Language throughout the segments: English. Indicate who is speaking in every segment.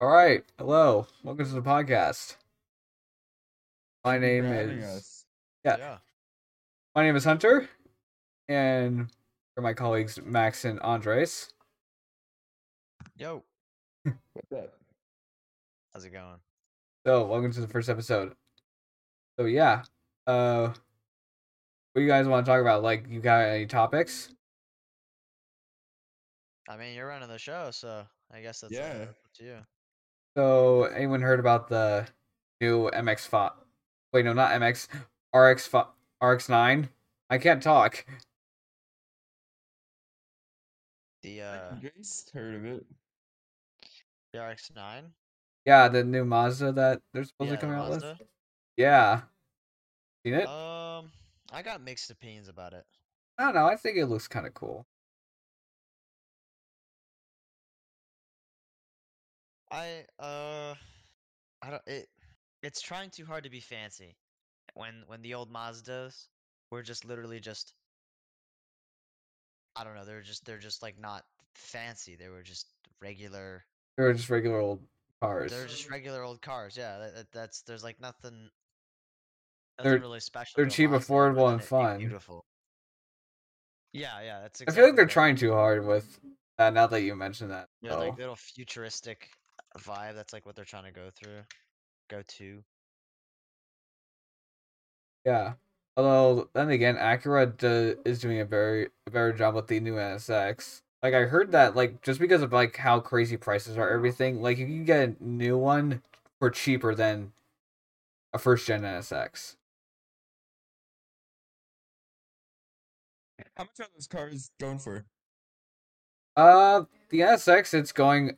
Speaker 1: All right. Hello. Welcome to the podcast. My
Speaker 2: Thank
Speaker 1: name is
Speaker 2: us.
Speaker 1: yeah. My name is Hunter, and for my colleagues Max and Andres.
Speaker 3: Yo,
Speaker 2: What's up?
Speaker 3: how's it going?
Speaker 1: So welcome to the first episode. So yeah, uh, what do you guys want to talk about? Like, you got any topics?
Speaker 3: I mean, you're running the show, so I guess that's,
Speaker 2: Yeah.
Speaker 3: up to you.
Speaker 1: So anyone heard about the new MX5? Wait, no, not MX. RX5, RX9. I can't talk.
Speaker 3: The uh,
Speaker 2: Grace heard of it.
Speaker 3: the RX-9.
Speaker 1: Yeah, the new Mazda that they're supposed
Speaker 3: Yeah,
Speaker 1: to come out with. Yeah. Seen it?
Speaker 3: Um, I got mixed opinions about it.
Speaker 1: I don't know. I think it looks kind of cool.
Speaker 3: I uh, I don't it. It's trying too hard to be fancy. When when the old Mazdas were just literally just. I don't know. They're just they're just like not fancy. They were just regular.
Speaker 1: They were just regular old cars.
Speaker 3: They're just regular old cars. Yeah, that, that- that's there's like nothing.
Speaker 1: They're-
Speaker 3: Nothing really special.
Speaker 1: they're cheap,
Speaker 3: Mazda
Speaker 1: affordable, and fun.
Speaker 3: Beautiful. Yeah, yeah, that's.
Speaker 1: I feel like they're
Speaker 3: what-
Speaker 1: trying too hard with that. Now that you mention that,
Speaker 3: Yeah, like little futuristic vibe. That's like what they're trying to go through, go to.
Speaker 1: yeah. Although then again, Acura do, is doing a very a better job with the new NSX. Like I heard that, like just because of like how crazy prices are, everything like you can get a new one for cheaper than a first gen NSX.
Speaker 2: How much are those cars going for?
Speaker 1: Uh, the NSX it's going,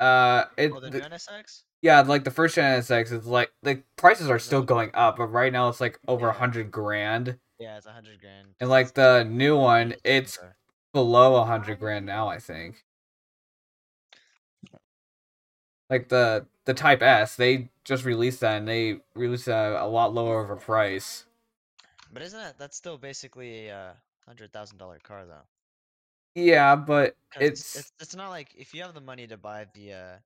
Speaker 1: uh, it
Speaker 3: Oh, the new NSX.
Speaker 1: Yeah, like the first gen NSX is like the prices are still going up, but right now it's like over a
Speaker 3: Yeah.
Speaker 1: hundred grand.
Speaker 3: Yeah, it's a hundred grand.
Speaker 1: And like the new one, it's below a hundred grand now, I think. Like the the Type S, they just released that and they released that a lot lower of a price.
Speaker 3: But isn't that that's still basically a hundred thousand dollar car though?
Speaker 1: Yeah, but it's,
Speaker 3: it's it's not like if you have the money to buy the uh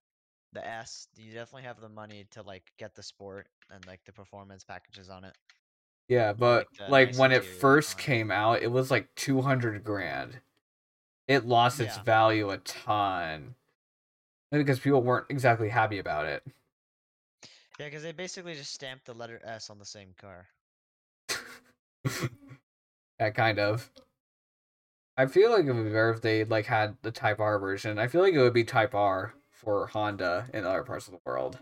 Speaker 3: the S, you definitely have the money to like get the sport and like the performance packages on it.
Speaker 1: yeah, but
Speaker 3: like
Speaker 1: like
Speaker 3: nice
Speaker 1: when it first
Speaker 3: it.
Speaker 1: came out, it was like two hundred grand. It lost its
Speaker 3: Yeah.
Speaker 1: value a ton. Because people weren't exactly happy about it.
Speaker 3: Yeah, because they basically just stamped the letter S on the same car.
Speaker 1: yeah, kind of. I feel like it would be better if they like had the Type R version. I feel like it would be Type R for Honda in other parts of the world.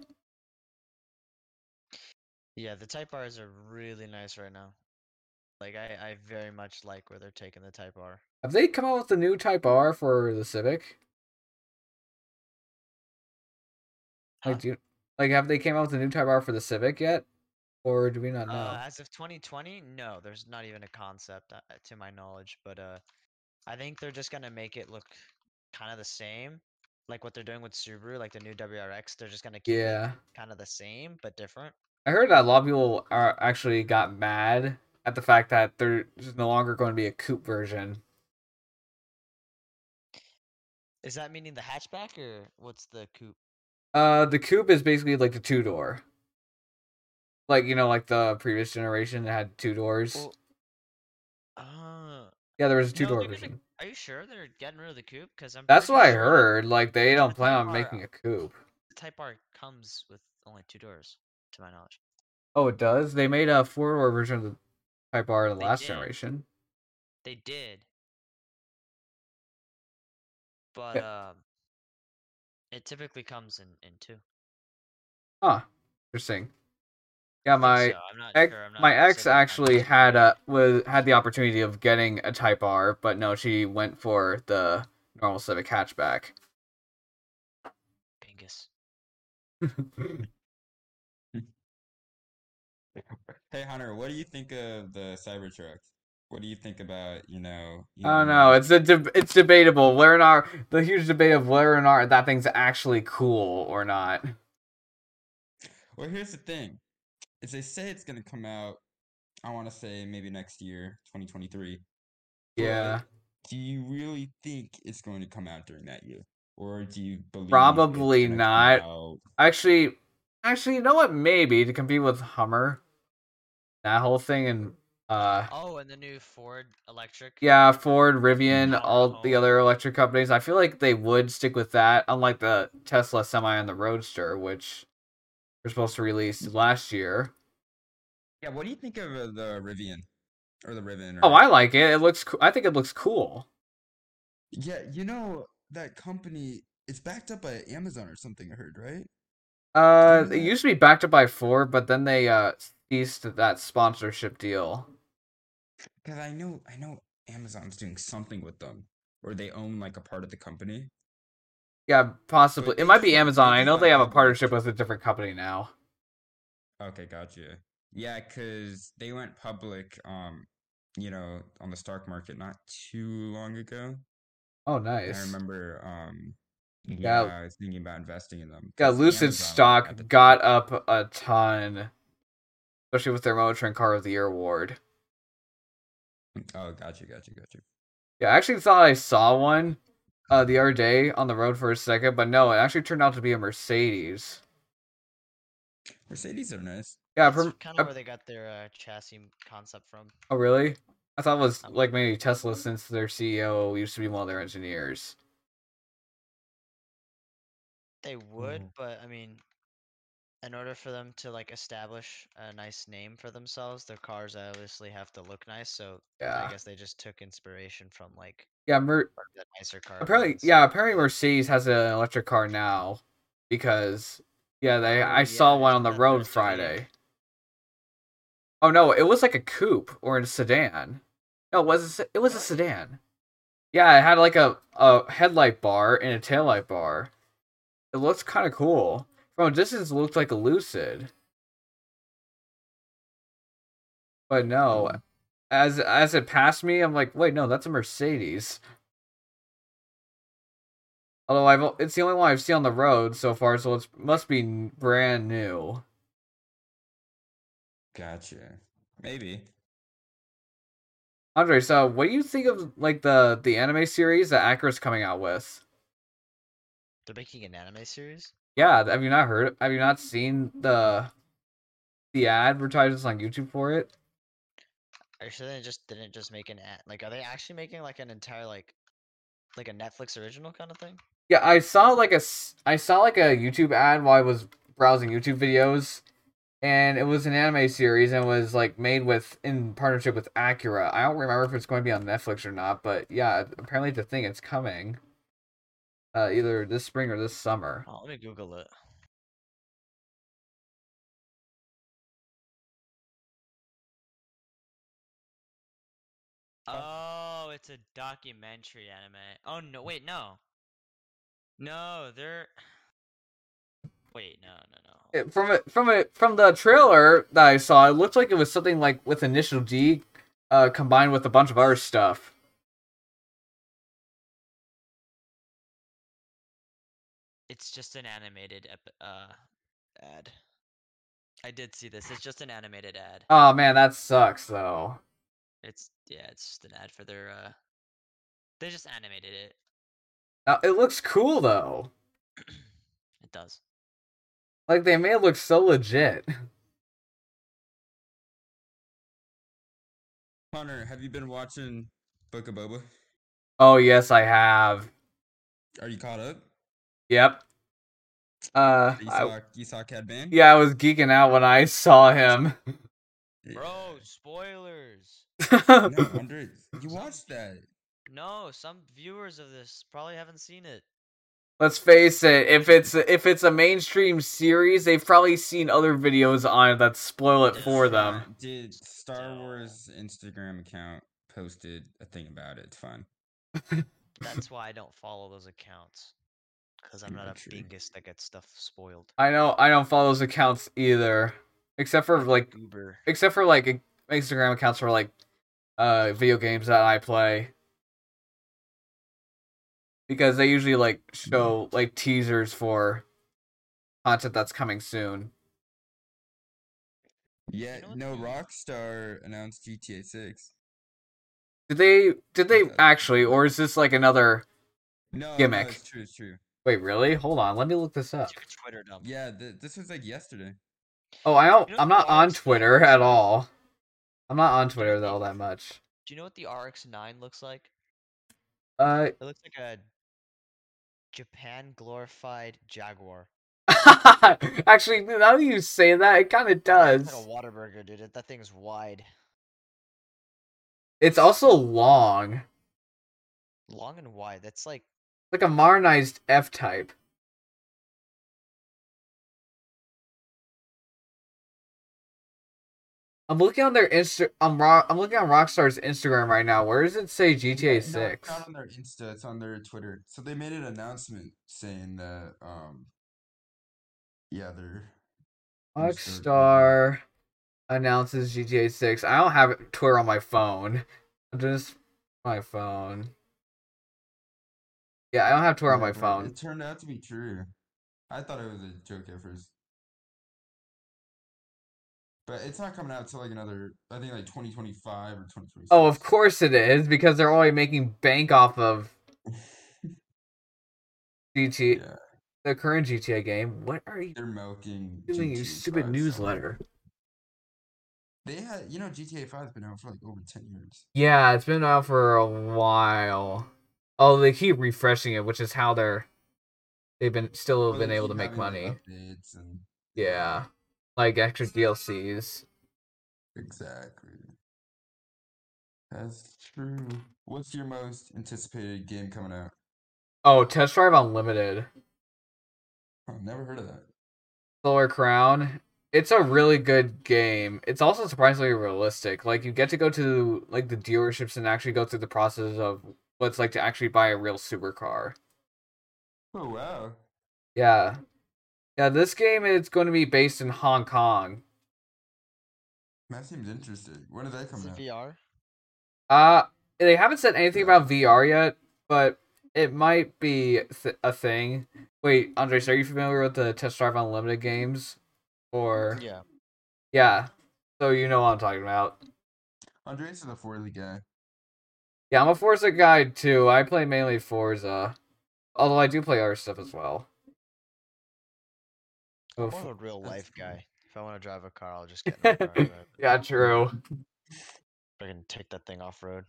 Speaker 3: Yeah, the Type R's are really nice right now. Like I, I very much like where they're taking the Type R.
Speaker 1: Have they come out with the new Type R for the Civic? Like, do you, like have they came out with the new Type R for the Civic yet, or do we not know?
Speaker 3: Uh, as of 2020, no, there's not even a concept uh, to my knowledge. But uh, I think they're just gonna make it look kind of the same, like what they're doing with Subaru, like the new WRX. They're just gonna keep
Speaker 1: yeah,
Speaker 3: it kind of the same but different.
Speaker 1: I heard that a lot of people are actually got mad at the fact that there's no longer going to be a coupe version.
Speaker 3: Is that meaning the hatchback or what's the coupe?
Speaker 1: Uh, the coupe is basically like the two door. Like you know, like the previous generation that had two doors.
Speaker 3: Well,
Speaker 1: yeah, there was a two door
Speaker 3: gonna-
Speaker 1: version.
Speaker 3: are you sure they're getting rid of the coupe? Because I'm.
Speaker 1: That's what I heard. Like they don't plan on
Speaker 3: R,
Speaker 1: making a coupe.
Speaker 3: The Type R comes with only two doors, to my knowledge.
Speaker 1: Oh, it does. They made a four door version of the Type R in the
Speaker 3: They
Speaker 1: last
Speaker 3: did.
Speaker 1: generation.
Speaker 3: They did. But um it typically comes in in two.
Speaker 1: Huh. Interesting. Yeah, my
Speaker 3: so, I'm not
Speaker 1: ex,
Speaker 3: sure, I'm not
Speaker 1: my ex actually
Speaker 3: not
Speaker 1: had
Speaker 3: sure.
Speaker 1: a was had the opportunity of getting a Type R, but no, she went for the normal Civic hatchback.
Speaker 3: Pingus.
Speaker 2: Hey Hunter, what do you think of the Cybertruck? What do you think about, you know,
Speaker 1: Oh
Speaker 2: Elon
Speaker 1: no,
Speaker 2: Musk?
Speaker 1: it's a deb it's debatable whether or not the huge debate of whether or not that thing's actually cool or not.
Speaker 2: Well, here's the thing. Is they say it's gonna come out, I wanna say maybe next year, 2023.
Speaker 1: Yeah.
Speaker 2: Do you really think it's going to come out during that year? or do you believe it's
Speaker 1: Probably
Speaker 2: gonna come
Speaker 1: not.
Speaker 2: out-
Speaker 1: Actually, actually, you know what? Maybe to compete with Hummer, that whole thing, and uh,
Speaker 3: Oh, and the new Ford electric.
Speaker 1: yeah, Ford, Rivian,
Speaker 3: Power
Speaker 1: all the other electric companies. I feel like they would stick with that, unlike the Tesla Semi and the Roadster, which were supposed to release last year.
Speaker 2: Yeah, what do you think of uh, the Rivian or the Rivian?
Speaker 1: Oh, I like it. It looks. co- I think it looks cool.
Speaker 2: Yeah, you know that company. It's backed up by Amazon or something. I heard, right?
Speaker 1: Uh, it used to be backed up by Ford, but then they uh ceased that sponsorship deal.
Speaker 2: Because I know, I know Amazon's doing something with them, or they own like a part of the company.
Speaker 1: Yeah, possibly. It might be Amazon. I know they have a partnership with a different company now.
Speaker 2: Okay, gotcha. Yeah, because they went public, um, you know, on the stock market not too long ago.
Speaker 1: Oh, nice.
Speaker 2: I remember, um,
Speaker 1: Yeah.
Speaker 2: yeah, I was thinking about investing in them.
Speaker 1: Yeah, Lucid
Speaker 2: Amazon
Speaker 1: stock
Speaker 2: the
Speaker 1: got up a ton, especially with their Motor Car of the Year award.
Speaker 2: Oh, gotcha, gotcha, gotcha.
Speaker 1: Yeah, I actually thought I saw one uh, the other day on the road for a second, but no, it actually turned out to be a Mercedes.
Speaker 2: Mercedes are nice.
Speaker 1: Yeah, from,
Speaker 3: kind
Speaker 1: uh,
Speaker 3: of where they got their uh, chassis concept from.
Speaker 1: oh really? I thought it was
Speaker 3: Um,
Speaker 1: like maybe Tesla since their CEO used to be one of their engineers.
Speaker 3: They would,
Speaker 2: Mhm.
Speaker 3: but I mean, in order for them to like establish a nice name for themselves, their cars obviously have to look nice. So
Speaker 1: Yeah.
Speaker 3: I guess they just took inspiration from like
Speaker 1: Yeah, Mer-
Speaker 3: the nicer car.
Speaker 1: apparently, yeah, apparently Mercedes has an electric car now because yeah, they
Speaker 3: Oh,
Speaker 1: I saw one on the road. Friday. Oh no, it was like a coupe or a sedan. No, it was a, it was a sedan. Yeah, it had like a a headlight bar and a taillight bar. It looks kind of cool. From a distance, it looked like a Lucid. But no,
Speaker 2: Mhm.
Speaker 1: as as it passed me, I'm like, wait, no, that's a Mercedes. Although I've it's the only one I've seen on the road so far, so it must be brand new.
Speaker 2: Gotcha. Maybe.
Speaker 1: Andre, so what do you think of like the the anime series that Acura's coming out with?
Speaker 3: They're making an anime series.
Speaker 1: Yeah, have you not heard? Have you not seen the the advertisements on YouTube for it?
Speaker 3: Are you sure they just didn't just make an ad? Like, are they actually making like an entire like, like a Netflix original kind of thing?
Speaker 1: Yeah, I saw like a I saw like a YouTube ad while I was browsing YouTube videos, and it was an anime series and it was like made with in partnership with Acura. I don't remember if it's going to be on Netflix or not, but yeah, apparently the thing it's coming. Uh, either this spring or this summer.
Speaker 3: Oh, let me Google it. Oh, it's a documentary anime. Oh no, wait, no. No, they're. Wait, no, no, no.
Speaker 1: It- from it from it from the trailer that I saw, it looked like it was something like with Initial D, uh, combined with a bunch of other stuff.
Speaker 3: It's just an animated ep- uh ad. I did see this. It's just an animated ad.
Speaker 1: Oh man, that sucks though.
Speaker 3: It's yeah, it's just an ad for their uh. They just animated it.
Speaker 1: Uh, it looks cool though.
Speaker 3: It does.
Speaker 1: Like they made it look so legit.
Speaker 2: Connor, have you been watching Book of Boba?
Speaker 1: Oh yes, I have.
Speaker 2: Are you caught up?
Speaker 1: Yep. Uh,
Speaker 2: You
Speaker 1: I-
Speaker 2: saw you saw Cad Bane?
Speaker 1: yeah, I was geeking out when I saw him.
Speaker 3: Bro, spoilers.
Speaker 2: No, Andre, you watched that.
Speaker 3: No, some viewers of this probably haven't seen it.
Speaker 1: Let's face it. If it's if it's a mainstream series, they've probably seen other videos on it that spoil it for them.
Speaker 2: Uh, Did Star Wars Instagram account posted a thing about it? It's fun.
Speaker 3: That's why I don't follow those accounts. Because I'm not a
Speaker 2: True.
Speaker 3: bingus that gets stuff spoiled.
Speaker 1: I know I don't follow those accounts either, except for like
Speaker 3: Uber.
Speaker 1: except for like Instagram accounts for like uh video games that I play. Because they usually like show like teasers for content that's coming soon.
Speaker 2: Yeah, no, Rockstar announced GTA 6.
Speaker 1: Did they did they actually or is this like another
Speaker 2: No,
Speaker 1: Gimmick.
Speaker 2: No, it's true, it's true.
Speaker 1: Wait, really? Hold on. Let me look this up.
Speaker 3: It's Twitter dump.
Speaker 2: Yeah, th- this was like yesterday.
Speaker 1: Oh, I don't.
Speaker 3: You know
Speaker 1: I'm not on
Speaker 3: RX
Speaker 1: Twitter at all. I'm not on Twitter all that much.
Speaker 3: Do you know what the RX9 looks like?
Speaker 1: Uh,
Speaker 3: It looks like a Japan glorified Jaguar.
Speaker 1: actually, now that you say that, it kind of
Speaker 3: It's
Speaker 1: does.
Speaker 3: like a Whataburger, dude. That thing's wide,
Speaker 1: It's also long,
Speaker 3: long and wide. That's like
Speaker 1: like a modernized F type. I'm looking on their Insta. I'm rock. I'm looking on Rockstar's Instagram right now. Where does it say GTA
Speaker 2: Yeah, no,
Speaker 1: Six?
Speaker 2: it's not on their Insta. It's on their Twitter. So they made an announcement saying that, um, yeah, they're
Speaker 1: Rockstar announces GTA 6. I don't have Twitter on my phone. Just my phone. Yeah, I don't have Twitter on my phone.
Speaker 2: It turned out to be true. I thought it was a joke at first. But it's not coming out till like another, I think like 2025 or 2026.
Speaker 1: Oh, of course it is because they're already making bank off of GTA,
Speaker 2: Yeah,
Speaker 1: the current GTA game. What are you
Speaker 2: they're milking.
Speaker 1: doing, you stupid newsletter?
Speaker 2: They had, you know, GTA 5's been out for like over 10 years.
Speaker 1: Yeah, it's been out for a while. Oh, they keep refreshing it, which is how they're they've been still
Speaker 2: Well,
Speaker 1: been able to make money.
Speaker 2: and
Speaker 1: Yeah, like extra DLCs.
Speaker 2: Exactly. That's true. What's your most anticipated game coming out?
Speaker 1: Oh, Test Drive Unlimited.
Speaker 2: I've never heard of that.
Speaker 1: Solar Crown. It's a really good game. It's also surprisingly realistic. Like you get to go to like the dealerships and actually go through the process of what it's like to actually buy a real supercar.
Speaker 2: Oh wow.
Speaker 1: Yeah. Yeah, this game is going to be based in Hong Kong.
Speaker 2: That seems interesting. When did that
Speaker 3: is
Speaker 2: come
Speaker 3: it
Speaker 2: out?
Speaker 3: VR.
Speaker 1: Uh they haven't said anything about VR yet, but it might be th- a thing. Wait, Andres, are you familiar with the Test Drive Unlimited games? Or
Speaker 3: Yeah.
Speaker 1: yeah, so you know what I'm talking about.
Speaker 2: Andres is a Forza guy.
Speaker 1: Yeah, I'm a Forza guy too. I play mainly Forza, although I do play other stuff as well.
Speaker 3: I'm more of a real life guy. If I want to drive a car, I'll just get in a car. and drive
Speaker 1: yeah, true.
Speaker 3: I can take that thing off road.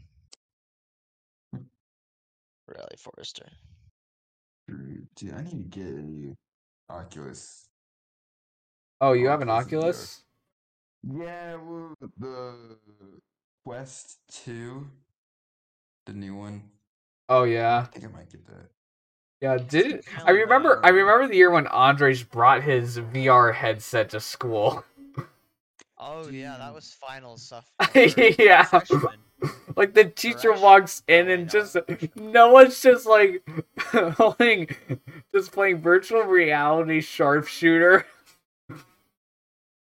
Speaker 3: Rally Forester.
Speaker 2: Dude, I need to get a new Oculus.
Speaker 1: Oh, you have an
Speaker 2: Oculus.
Speaker 1: Oculus?
Speaker 2: Yeah, well, the Quest 2, the new one.
Speaker 1: Oh yeah.
Speaker 2: I
Speaker 1: yeah,
Speaker 2: think I might get that.
Speaker 1: yeah. Did it? I remember. I remember the year when Andres brought his VR headset to school.
Speaker 3: Oh yeah, that was final stuff.
Speaker 1: Yeah.
Speaker 3: Freshman.
Speaker 1: Like the teacher walks in
Speaker 3: Oh,
Speaker 1: and just no one's just like playing, just playing virtual reality sharpshooter.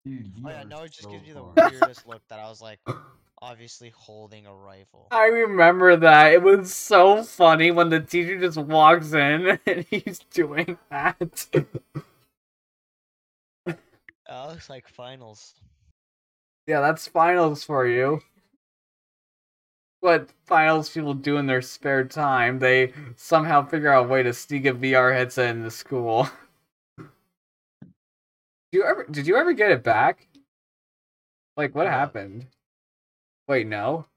Speaker 2: Dude,
Speaker 3: Oh yeah, no, it just
Speaker 2: so
Speaker 3: gives you the weirdest look that I was like, obviously holding a rifle.
Speaker 1: I remember that. It was so funny when the teacher just walks in and he's doing that.
Speaker 3: That looks like finals.
Speaker 1: yeah, that's finals for you. What finals people do in their spare time, they somehow figure out a way to sneak a VR headset into school. Did you ever did you ever get it back? Like what
Speaker 3: No.
Speaker 1: happened? Wait, no.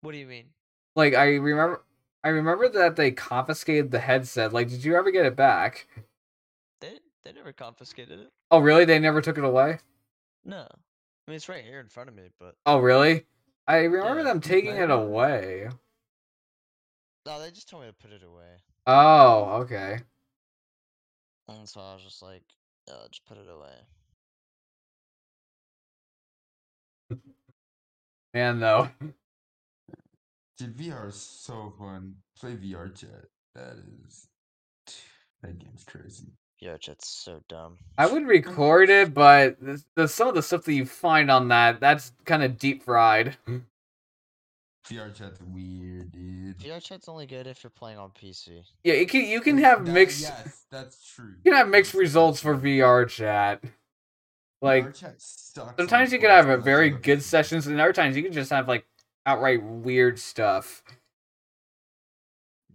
Speaker 3: What do you mean?
Speaker 1: Like I remember I remember that they confiscated the headset. Like did you ever get it back?
Speaker 3: They they never confiscated it.
Speaker 1: Oh really? They never took it away?
Speaker 3: No, I mean it's right here in front of me, but
Speaker 1: Oh really? I remember
Speaker 3: Yeah,
Speaker 1: them taking it away.
Speaker 3: no, they just told me to put it away,
Speaker 1: Oh, okay.
Speaker 3: and so I was just like, uh, just put it away.
Speaker 1: Man though.
Speaker 2: Uh, dude, VR is so fun. Play VR chat. That is. That game's crazy.
Speaker 3: Yo, it's so dumb.
Speaker 1: I would record it, but the, the some of the stuff that you find on that, that's kind of deep fried.
Speaker 2: VR chat's weird, dude.
Speaker 3: VR chat's only good if you're playing on PC.
Speaker 1: Yeah, you can you can have
Speaker 2: that-
Speaker 1: mixed
Speaker 2: Yes, that's true.
Speaker 1: you can have mixed results for. VR chat. Like
Speaker 2: VR chat sucks on
Speaker 1: sometimes you can have a very good
Speaker 2: it.
Speaker 1: sessions, and other times you can just have like outright weird stuff.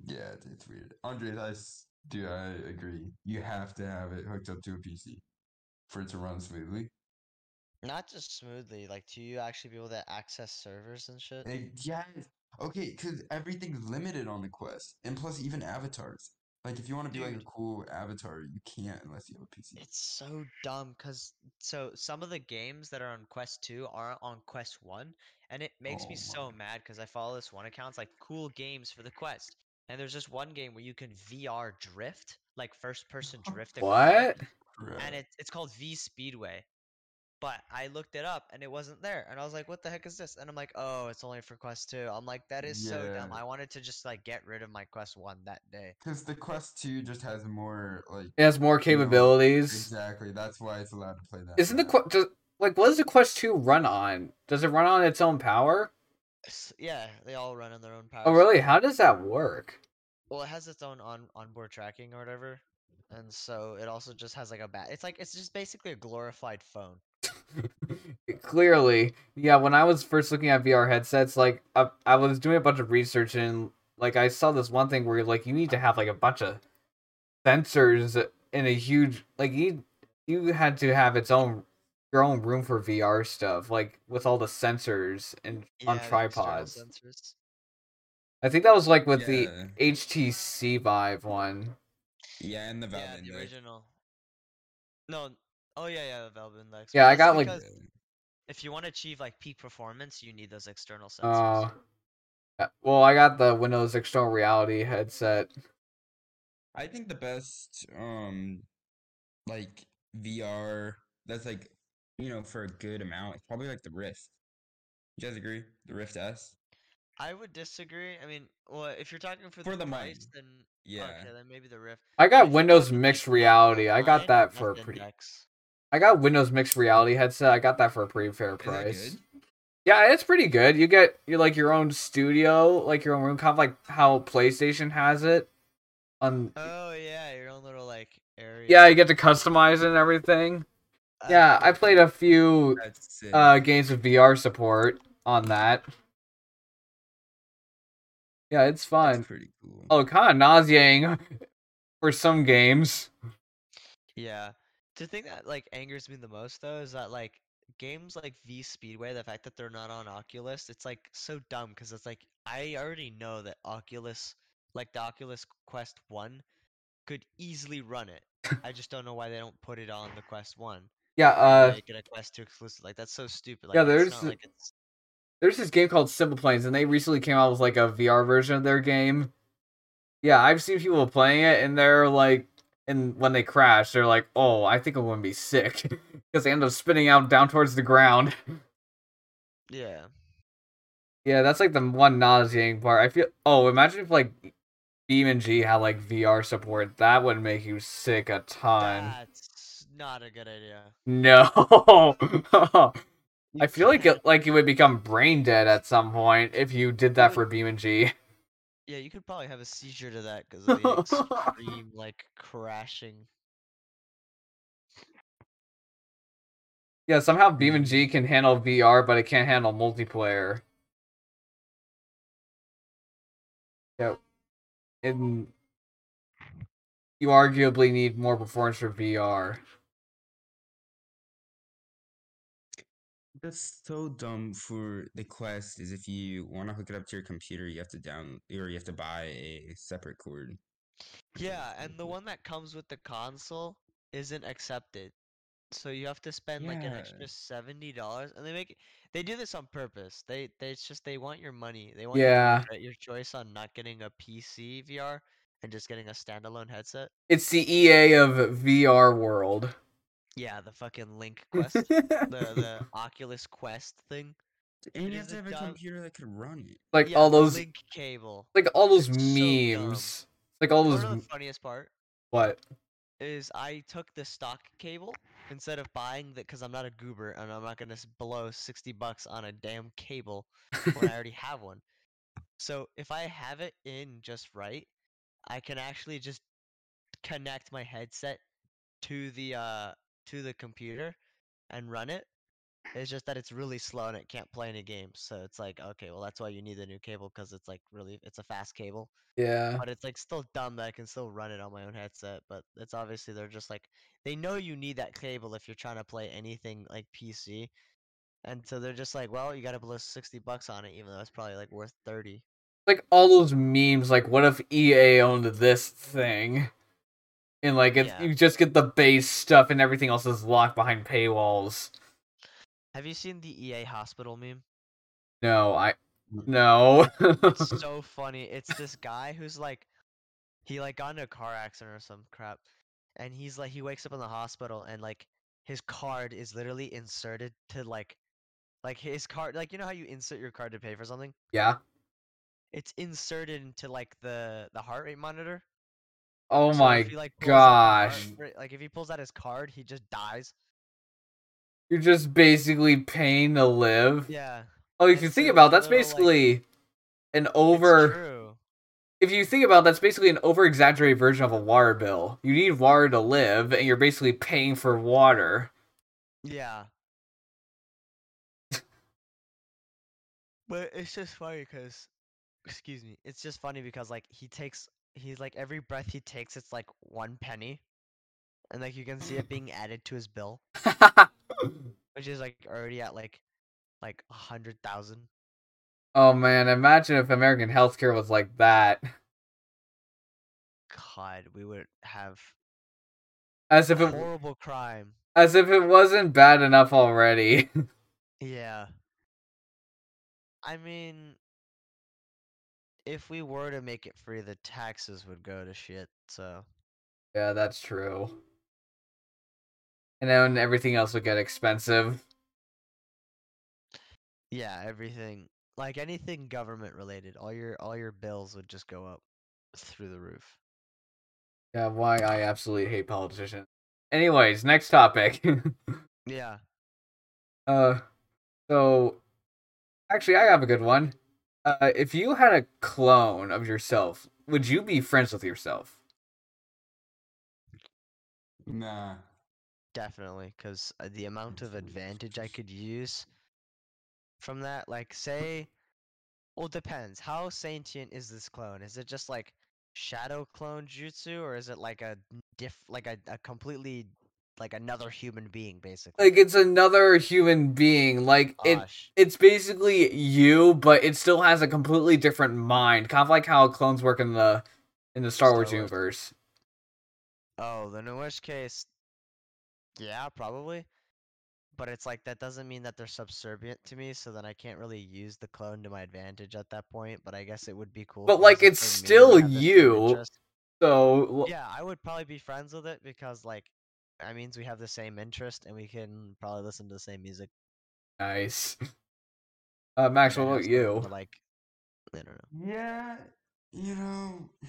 Speaker 2: Yeah, it's weird. Andres, I, s- do I agree. You have to have it hooked up to a PC for it to run smoothly.
Speaker 3: Not just smoothly, like do you actually be able to access servers and shit.
Speaker 2: Eh, yes. Okay, because everything's limited on the Quest, and plus even avatars. Like if you want to be like a cool avatar, you can't unless you have a PC.
Speaker 3: It's so dumb because so some of the games that are on Quest 2 are on Quest 1, and it makes me
Speaker 2: Oh
Speaker 3: so
Speaker 2: my.
Speaker 3: mad because I follow this one account, it's like cool games for the Quest. And there's just one game where you can VR drift, like first person drift
Speaker 1: What?
Speaker 3: And it, it's called V Speedway. But I looked it up and it wasn't there, and I was like, "What the heck is this?" And I'm like, "Oh, it's only for Quest 2." I'm like, "That is so dumb." I wanted to just like get rid of my Quest 1 that day.
Speaker 2: Because the Quest 2 just has more like
Speaker 1: It has more
Speaker 2: you know,
Speaker 1: capabilities.
Speaker 2: exactly. That's why it's allowed to play that.
Speaker 1: Isn't the
Speaker 2: fast.
Speaker 1: Qu- like what does the Quest Two run on? Does it run on its own power?
Speaker 3: Yeah, they all run on their own oh, power.
Speaker 1: Oh, really? How does that work?
Speaker 3: Well, it has its own on onboard tracking or whatever, and so it also just has like a bat. It's like it's just basically a glorified phone.
Speaker 1: Clearly, yeah. When I was first looking at VR headsets, like I, I was doing a bunch of research and like I saw this one thing where like you need to have like a bunch of sensors in a huge like you you had to have its own your own room for VR stuff, like with all the sensors and on
Speaker 3: Yeah, the external
Speaker 1: tripods. I think that was like with the HTC Vive one.
Speaker 2: Yeah, and the Valve
Speaker 3: Yeah, the original. No. Oh yeah, yeah, the Valve Index.
Speaker 1: Yeah, I got, like-
Speaker 3: if you want to achieve like peak performance, you need those external sensors.
Speaker 1: uh, well, I got the Windows External Reality headset.
Speaker 2: I think the best um like VR that's like you know for a good amount it's probably like the Rift. You guys agree? The Rift S?
Speaker 3: I would disagree. I mean, well, if you're talking for,
Speaker 2: For
Speaker 3: the,
Speaker 2: the
Speaker 3: price,
Speaker 2: money.
Speaker 3: then
Speaker 2: Yeah.
Speaker 3: okay, then maybe the Rift.
Speaker 1: I got
Speaker 3: if
Speaker 1: Windows Mixed Reality. I got that for a pretty.
Speaker 3: Index.
Speaker 1: I got Windows Mixed Reality headset. I got that for a pretty fair price. Yeah, it's pretty good. You get you like your own studio, like your own room, kind of like how PlayStation has it. On
Speaker 3: Oh yeah, your own little like area.
Speaker 1: yeah, you get to customize it and everything. Yeah, I played a few uh games with VR support on that. Yeah, it's
Speaker 2: That's
Speaker 1: fun.
Speaker 2: pretty cool.
Speaker 1: Oh, kind of nauseating for some games.
Speaker 3: Yeah. The thing that like angers me the most though is that like games like V Speedway, the fact that they're not on Oculus, it's like so dumb because it's like I already know that Oculus, like the Oculus Quest 1, could easily run it. I just don't know why they don't put it on the Quest 1.
Speaker 1: Yeah, uh,
Speaker 3: make it a Quest 2 exclusive. Like that's so stupid. Like
Speaker 1: Yeah, there's
Speaker 3: not like it's
Speaker 1: there's this game called SimplePlanes, and they recently came out with like a VR version of their game. Yeah, I've seen people playing it, and they're like, and when they crash, they're like, "Oh, I think I'm gonna be sick," because they end up spinning out down towards the ground.
Speaker 3: yeah.
Speaker 1: Yeah, that's like the one nauseating part. I feel. Oh, imagine if like BeamNG had like VR support. That would make you sick a ton.
Speaker 3: That's not a good idea.
Speaker 1: No. I feel like it like you would become brain dead at some point if you did that for BeamNG.
Speaker 3: Yeah, you could probably have a seizure to that because of the extreme like crashing.
Speaker 1: Yeah, somehow Beam mm. and G can handle VR, but it can't handle multiplayer. Yep. And you arguably need more performance for VR.
Speaker 2: That's so dumb for the Quest. Is if you want to hook it up to your computer, you have to down or you have to buy a separate cord.
Speaker 3: Yeah, and the one that comes with the console isn't accepted. So you have to spend like an extra seventy dollars, and they make it, they do this on purpose. They they it's just they want your money. They want
Speaker 1: Yeah.
Speaker 3: regret your choice on not getting a PC VR and just getting a standalone headset.
Speaker 1: It's the EA of VR world.
Speaker 3: Yeah, the fucking Link Quest, the the Oculus Quest thing.
Speaker 2: And you have to have a
Speaker 3: dumb-
Speaker 2: computer that could run it.
Speaker 1: like
Speaker 3: yeah,
Speaker 1: all those
Speaker 3: Link cable.
Speaker 1: like all those
Speaker 3: It's so
Speaker 1: memes. Like all those
Speaker 3: wanna know
Speaker 1: m-
Speaker 3: the funniest part?
Speaker 1: what?
Speaker 3: is I took the stock cable instead of buying that because I'm not a goober and I'm not gonna blow sixty bucks on a damn cable when I already have one. So if I have it in just right, I can actually just connect my headset to the uh to the computer and run it. It's just that it's really slow and it can't play any games. So it's like, okay, well that's why you need the new cable because it's like really it's a fast cable.
Speaker 1: Yeah.
Speaker 3: But it's like still dumb that I can still run it on my own headset. But it's obviously they're just like they know you need that cable if you're trying to play anything like PC. And so they're just like, well, you got to blow sixty bucks on it, even though it's probably like worth thirty.
Speaker 1: Like all those memes, like what if EA owned this thing? And like
Speaker 3: Yeah.
Speaker 1: you just get the base stuff and everything else is locked behind paywalls.
Speaker 3: Have you seen the EA hospital meme?
Speaker 1: No, I mm. no.
Speaker 3: It's so funny. It's this guy who's like, he like got into a car accident or some crap, and he's like, he wakes up in the hospital and like his card is literally inserted to like, like his card, like you know how you insert your card to pay for something?
Speaker 1: yeah.
Speaker 3: It's inserted into like the the heart rate monitor.
Speaker 1: Oh
Speaker 3: so
Speaker 1: my
Speaker 3: he, like, pulls out the heart
Speaker 1: gosh.
Speaker 3: rate- like if he pulls out his card, he just dies.
Speaker 1: You're just basically paying to live.
Speaker 3: Yeah.
Speaker 1: Oh, if
Speaker 3: And
Speaker 1: you think about that's
Speaker 3: little, like-
Speaker 1: basically an over if you think about it, that's basically an over exaggerated version of a water bill. You need water to live and you're basically paying for water.
Speaker 3: Yeah. but it's just funny because, excuse me, it's just funny because like he takes, he's like every breath he takes, it's like one penny, and like you can see it being added to his bill, which is like already at like, like a hundred thousand.
Speaker 1: oh man, imagine if American healthcare was like that.
Speaker 3: God, we would have
Speaker 1: As if it
Speaker 3: horrible crime.
Speaker 1: as if it wasn't bad enough already.
Speaker 3: Yeah. I mean, if we were to make it free, the taxes would go to shit. So.
Speaker 1: yeah, that's true. And then everything else would get expensive.
Speaker 3: Yeah, everything like anything government related, all your all your bills would just go up through the roof.
Speaker 1: Yeah, why I absolutely hate politicians. Anyways, next topic.
Speaker 3: Yeah.
Speaker 1: Uh, so actually, I have a good one. Uh, if you had a clone of yourself, would you be friends with yourself?
Speaker 2: Nah.
Speaker 3: Definitely, because the amount of advantage I could use from that, like, say, well, depends. How sentient is this clone? Is it just like shadow clone jutsu, or is it like a diff, like a, a completely, like another human being, basically?
Speaker 1: Like it's another human being. Like it, it's basically you, but it still has a completely different mind. Kind of like how clones work in the in the Star,
Speaker 3: Star
Speaker 1: Wars
Speaker 3: Wars.
Speaker 1: universe.
Speaker 3: Oh, then in which case, yeah, probably. But it's like that doesn't mean that they're subservient to me, so then I can't really use the clone to my advantage at that point. But I guess it would be cool.
Speaker 1: but like, it's still
Speaker 3: mainly have the same
Speaker 1: you. So
Speaker 3: Yeah, I would probably be friends with it because like that means we have the same interest and we can probably listen to the same music.
Speaker 1: nice. Uh, Max, what about you?
Speaker 3: to, Like, I don't know.
Speaker 2: Yeah, you know,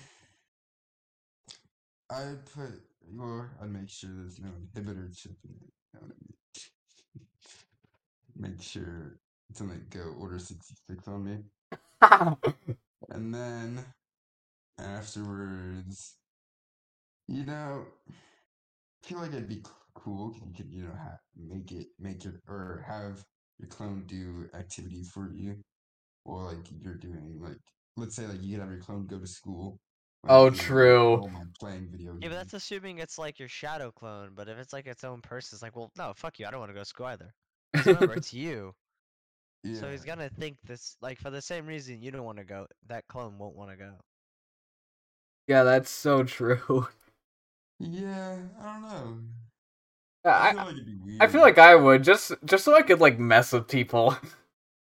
Speaker 2: I put well, I'd make sure there's no inhibitor chip in it. You know what I mean? Make sure it doesn't like, go order sixty six on me, and then afterwards, you know, I feel like it'd be cool cool 'cause you could you know ha- make it make it or have your clone do activities for you or like you're doing like let's say like you could have your clone go to school. like,
Speaker 1: Oh, true.
Speaker 2: home and playing video
Speaker 3: Yeah, but that's assuming it's like your shadow clone. But if it's like its own person, it's like, well, no, fuck you. I don't want to go to school either. remember, it's you. Yeah. So he's gonna think this like for the same reason you don't want to go, that clone won't want to go.
Speaker 1: yeah, that's so true.
Speaker 2: Yeah, I don't know.
Speaker 1: I,
Speaker 2: I
Speaker 1: I,
Speaker 2: feel like it'd be weird.
Speaker 1: I feel like I would just just so I could like mess with people.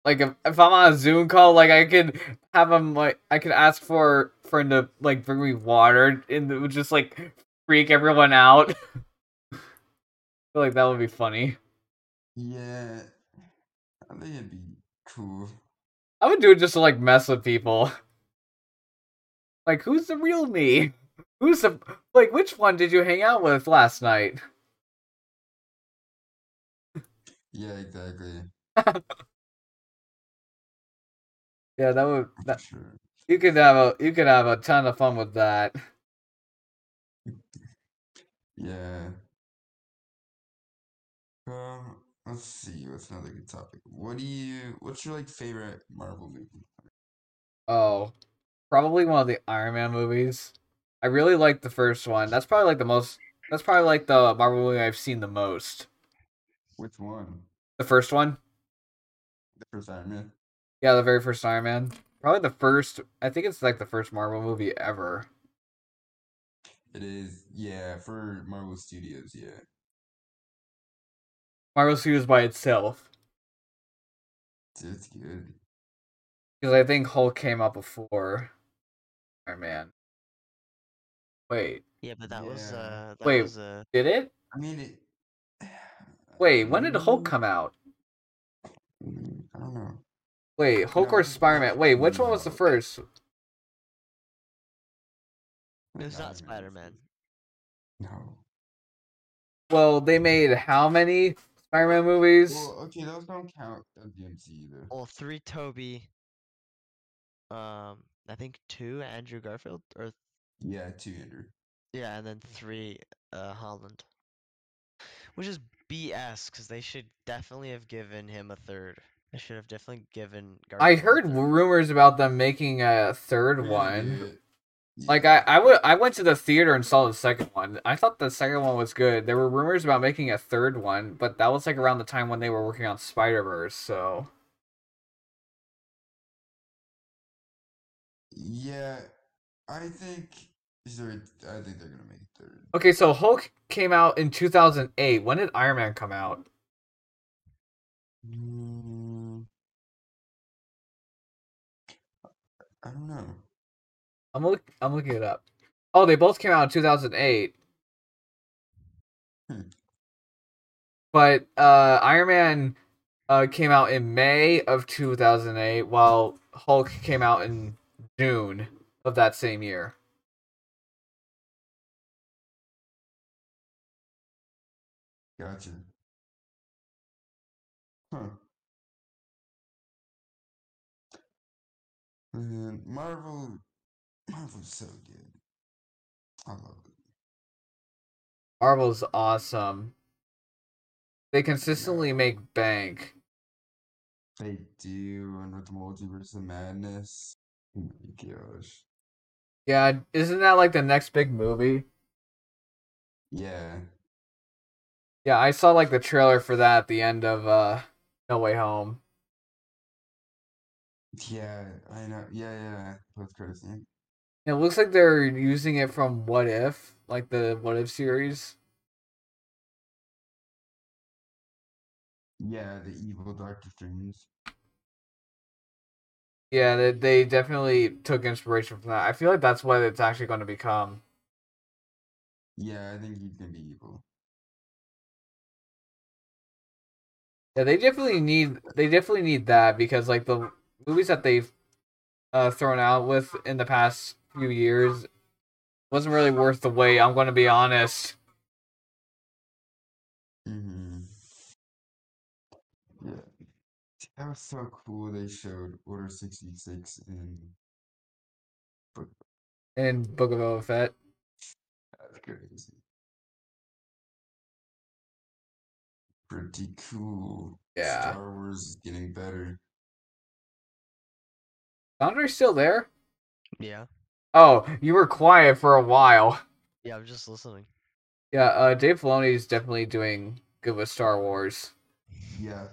Speaker 1: Like if, if I'm on a Zoom call, like I could have them like I could ask for for him to like bring me water and it would just like freak everyone out. I feel like that would be funny.
Speaker 2: Yeah, I think it'd be cool.
Speaker 1: I would do it just to like mess with people. Like who's the real me? Who's the like which one did you hang out with last night?
Speaker 2: Yeah, exactly.
Speaker 1: Yeah, that would that
Speaker 2: sure.
Speaker 1: you could have a you could have a ton of fun with that.
Speaker 2: Yeah. Um, let's see. What's another good topic? What do you? What's your like favorite Marvel movie?
Speaker 1: Oh, probably one of the Iron Man movies. I really like the first one. That's probably like the most. That's probably like the Marvel movie I've seen the most.
Speaker 2: Which one?
Speaker 1: The first one.
Speaker 2: The first Iron Man.
Speaker 1: Yeah, the very first Iron Man. Probably the first. I think it's like the first Marvel movie ever.
Speaker 2: It is. Yeah, for Marvel Studios. Yeah.
Speaker 1: Marvel Studios by itself.
Speaker 2: It's good.
Speaker 1: Because I think Hulk came out before Iron Man. Wait,
Speaker 4: Yeah, but that was uh that
Speaker 1: Wait.
Speaker 4: was uh
Speaker 1: did it?
Speaker 2: I mean it.
Speaker 1: Wait, when did Hulk come out?
Speaker 2: mm, I don't know.
Speaker 1: Wait, Hulk
Speaker 2: No,
Speaker 1: or Spider Man? Wait, which one was the first?
Speaker 4: it was not Spider Man.
Speaker 2: No.
Speaker 1: Well, they made how many Spider Man movies?
Speaker 2: Well, okay, those don't count as the MC either.
Speaker 4: Well, three Tobey. Um, I think two Andrew Garfield, or
Speaker 2: Yeah, two Andrew.
Speaker 4: yeah, and then three uh Holland. Which is BS, because they should definitely have given him a third. They should have definitely given.
Speaker 1: I
Speaker 4: Garfield a
Speaker 1: heard rumors about them making a third one. Like. I, I, w- I went to the theater and saw the second one. I thought the second one was good. There were rumors about making a third one, but that was like around the time when they were working on Spider Verse. So
Speaker 2: Yeah, I think. They're, I think they're gonna make third.
Speaker 1: okay, so Hulk came out in two thousand eight. When did Iron Man come out?
Speaker 2: Mm, I don't know.
Speaker 1: I'm look, I'm looking it up. Oh, they both came out in two thousand eight.
Speaker 2: Hmm.
Speaker 1: But uh, Iron Man uh, came out in May of two thousand eight, while Hulk came out in June of that same year.
Speaker 2: Gotcha. Huh. Man, Marvel, Marvel's so good. I love it.
Speaker 1: Marvel's awesome. They consistently make bank.
Speaker 2: They do, and with the multiverse of madness. Oh my gosh.
Speaker 1: Yeah, isn't that like the next big movie?
Speaker 2: Yeah.
Speaker 1: Yeah, I saw like the trailer for that at the end of uh No Way Home.
Speaker 2: Yeah, I know. Yeah, yeah. That's crazy.
Speaker 1: It looks like they're using it from What If, like the What If series.
Speaker 2: Yeah, the evil Doctor Strange.
Speaker 1: Yeah, they, they definitely took inspiration from that. I feel like that's what it's actually going to become.
Speaker 2: Yeah, I think he's gonna be evil.
Speaker 1: Yeah, they definitely need they definitely need that because like the movies that they've uh thrown out with in the past few years wasn't really worth the wait. I'm going to be honest.
Speaker 2: Mm-hmm. Yeah. That was so cool. They showed Order 66 in. But
Speaker 1: In Book of Boba Fett.
Speaker 2: that's crazy. Pretty cool.
Speaker 1: Yeah.
Speaker 2: Star Wars is getting better.
Speaker 1: Andre's still there?
Speaker 4: Yeah,
Speaker 1: Oh, you were quiet for a while.
Speaker 4: yeah. I'm just listening.
Speaker 1: Yeah, uh, Dave is definitely doing good with Star Wars.
Speaker 2: Yes.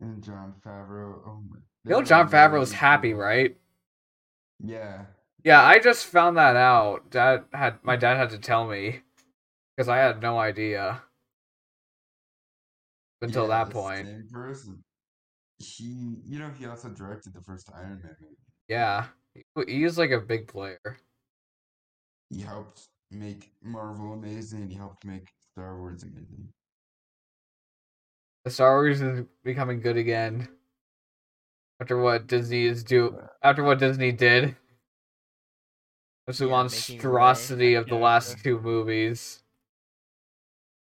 Speaker 2: And Jon Favreau. Oh my.
Speaker 1: You know, Jon Favreau's
Speaker 2: really
Speaker 1: happy, right?
Speaker 2: Yeah.
Speaker 1: Yeah, I just found that out. Dad had my dad had to tell me because I had no idea until
Speaker 2: Yeah,
Speaker 1: that point.
Speaker 2: Same person. He, you know, he also directed the first Iron Man movie.
Speaker 1: Yeah, he- he's like a big player.
Speaker 2: He helped make Marvel amazing. He helped make Star Wars amazing.
Speaker 1: The Star Wars is becoming good again after what Disney is do after what Disney did. It's the
Speaker 4: Yeah, making
Speaker 1: monstrosity of the last two movies.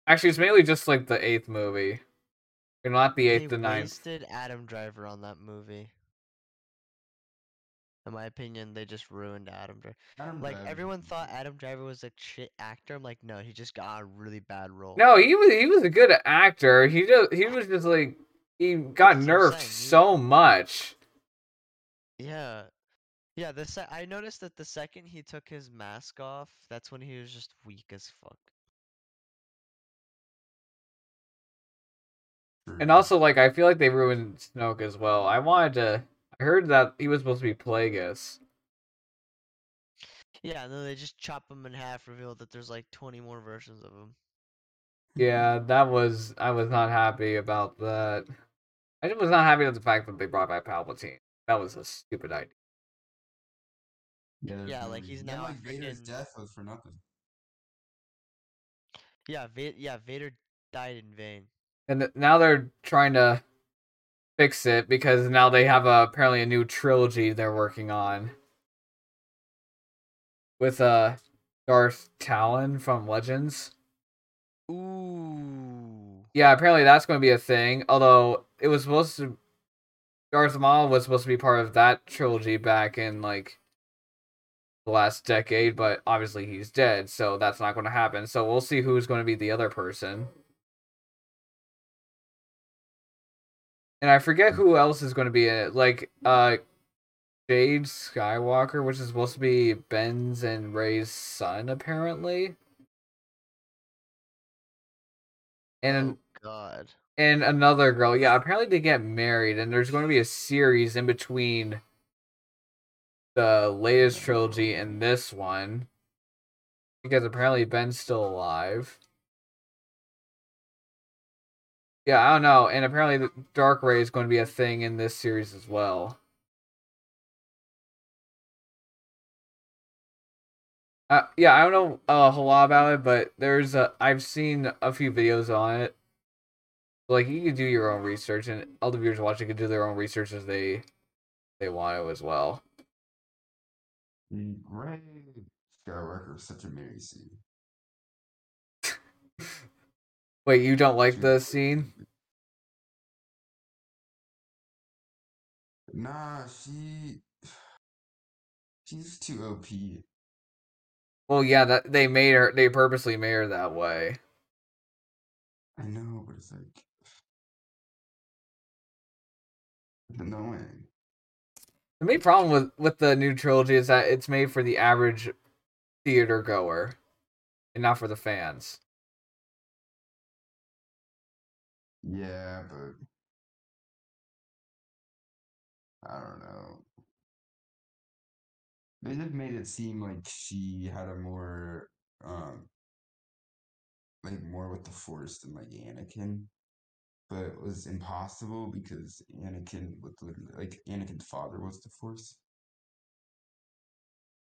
Speaker 1: Actually, it's mainly just like the eighth movie. Not the
Speaker 4: They
Speaker 1: eighth, the ninth.
Speaker 4: wasted Adam Driver on that movie. In my opinion, they just ruined Adam Driver.
Speaker 2: Adam
Speaker 4: Like
Speaker 2: Driver
Speaker 4: everyone thought. Adam Driver was a shit actor. I'm like, no, he just got a really bad role.
Speaker 1: No, he was he was a good actor. He just he was just like he got
Speaker 4: That's
Speaker 1: nerfed
Speaker 4: he-
Speaker 1: so much.
Speaker 4: Yeah. Yeah, the se- I noticed that the second he took his mask off, that's when he was just weak as fuck.
Speaker 1: And
Speaker 2: mm-hmm.
Speaker 1: also, like, I feel like they ruined Snoke as well. I wanted to. I heard that he was supposed to be Plagueis.
Speaker 4: Yeah, and then they just chop him in half, reveal that there's like 20 more versions of him.
Speaker 1: Yeah, that was. I was not happy about that. I just was not happy with the fact that they brought back Palpatine. That was a stupid idea.
Speaker 2: Yeah,
Speaker 4: Yeah, like, he's now
Speaker 2: And, like Vader's
Speaker 4: freaking-
Speaker 2: death was for nothing.
Speaker 4: Yeah, Va- yeah, Vader died in vain.
Speaker 1: And now they're trying to fix it because now they have a, apparently a new trilogy they're working on with uh Darth Talon from Legends.
Speaker 4: Ooh.
Speaker 1: Yeah, apparently that's going to be a thing. Although it was supposed to, Darth Maul was supposed to be part of that trilogy back in like the last decade, but obviously he's dead, so that's not going to happen. So we'll see who's going to be the other person. And I forget who else is going to be in it. Like uh Jade Skywalker, which is supposed to be Ben's and Rey's son, apparently. And
Speaker 4: oh God.
Speaker 1: and another girl. Yeah, apparently they get married, and there's going to be a series in between the latest trilogy and this one because apparently Ben's still alive. Yeah, I don't know, and apparently the Dark Rey is going to be a thing in this series as well. Uh, yeah, I don't know a whole lot about it, but there's a I've seen a few videos on it. Like you can do your own research, and all the viewers watching can do their own research as they they want to as well.
Speaker 2: Mm, Rey Skywalker was such scene.
Speaker 1: Wait, you don't like the scene?
Speaker 2: Nah, she she's too OP.
Speaker 1: Well, yeah, that they made her. They purposely made her that way.
Speaker 2: I know, but it's like it's annoying.
Speaker 1: The main problem with with the new trilogy is that it's made for the average theater goer, and not for the fans.
Speaker 2: Yeah, but I don't know. They just made it seem like she had a more um like more with the force than like Anakin. But it was impossible because Anakin was literally like Anakin's father was the force.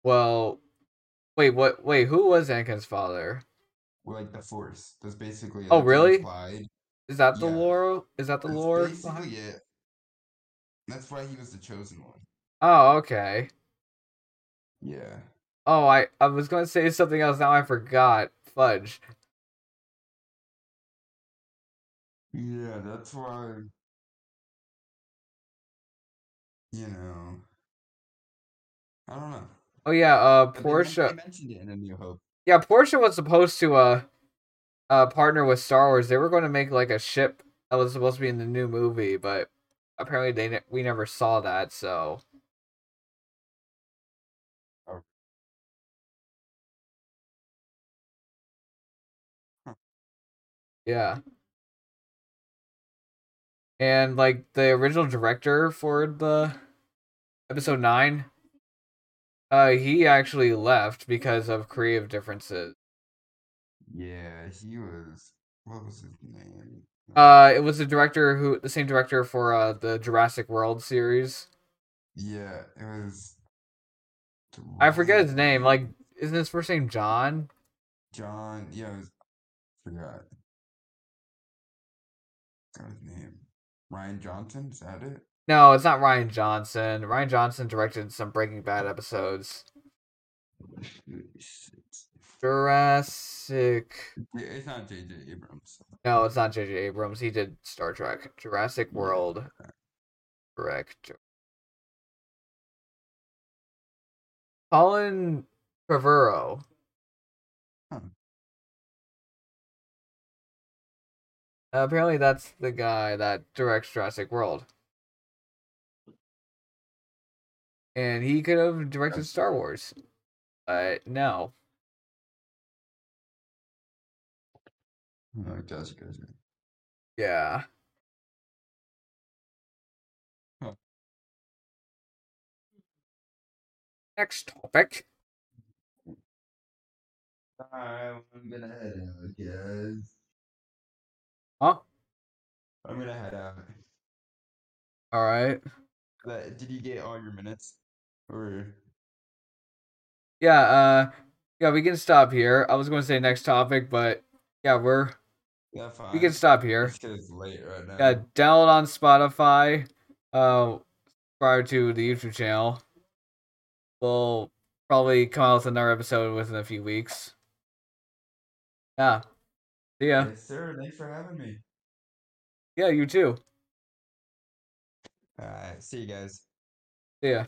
Speaker 1: Well, wait, what? Wait, who was Anakin's father?
Speaker 2: Well, like the force. That's basically
Speaker 1: Oh, really?
Speaker 2: implied.
Speaker 1: Is that the
Speaker 2: Yeah.
Speaker 1: lore? Is that the
Speaker 2: That's
Speaker 1: lore?
Speaker 2: basically it. That's why he was the chosen one.
Speaker 1: Oh, okay.
Speaker 2: Yeah.
Speaker 1: Oh, I I was going to say something else. Now I forgot. Fudge.
Speaker 2: Yeah, that's why. You know. I don't know.
Speaker 1: Oh yeah, uh,
Speaker 2: Porsche. They mentioned it in A New Hope.
Speaker 1: Yeah, Porsche was supposed to uh, uh partner with Star Wars. They were going to make like a ship that was supposed to be in the new movie, but apparently they ne- we never saw that. So
Speaker 2: Oh. Huh.
Speaker 1: yeah, and like the original director for the episode nine, uh, he actually left because of creative differences.
Speaker 2: Yeah, he was. What was his name?
Speaker 1: Uh, it was the director who, the same director for uh the Jurassic World series.
Speaker 2: Yeah, it was.
Speaker 1: I forget his name. Like, isn't his first name John?
Speaker 2: John. Yeah, it was, forgot. Got his name. Rian Johnson. Is that it?
Speaker 1: No, it's not Rian Johnson. Rian Johnson directed some Breaking Bad episodes. Jurassic.
Speaker 2: It's not J.J. Abrams.
Speaker 1: No, it's not J.J. Abrams. He did Star Trek. Jurassic World director. Colin Trevorrow.
Speaker 2: Huh.
Speaker 1: Uh, apparently, that's the guy that directs Jurassic World. And he could have directed Star Wars. But no.
Speaker 2: Oh, gotcha, gotcha.
Speaker 1: Yeah.
Speaker 2: Huh.
Speaker 1: Next topic.
Speaker 2: I'm gonna head out, guys.
Speaker 1: Huh?
Speaker 2: I'm gonna head out.
Speaker 1: All right.
Speaker 2: That- Did you get all your minutes? Or
Speaker 1: Yeah, uh yeah, we can stop here. I was going to say next topic, but yeah, we're
Speaker 2: yeah, fine.
Speaker 1: we can stop here.
Speaker 2: It's late right now.
Speaker 1: Yeah, download on Spotify. Uh prior to the YouTube channel. We'll probably come out with another episode within a few weeks. Yeah. See ya.
Speaker 2: Yes, sir. Thanks for having me.
Speaker 1: Yeah, you too.
Speaker 2: Alright, see you guys.
Speaker 1: See ya.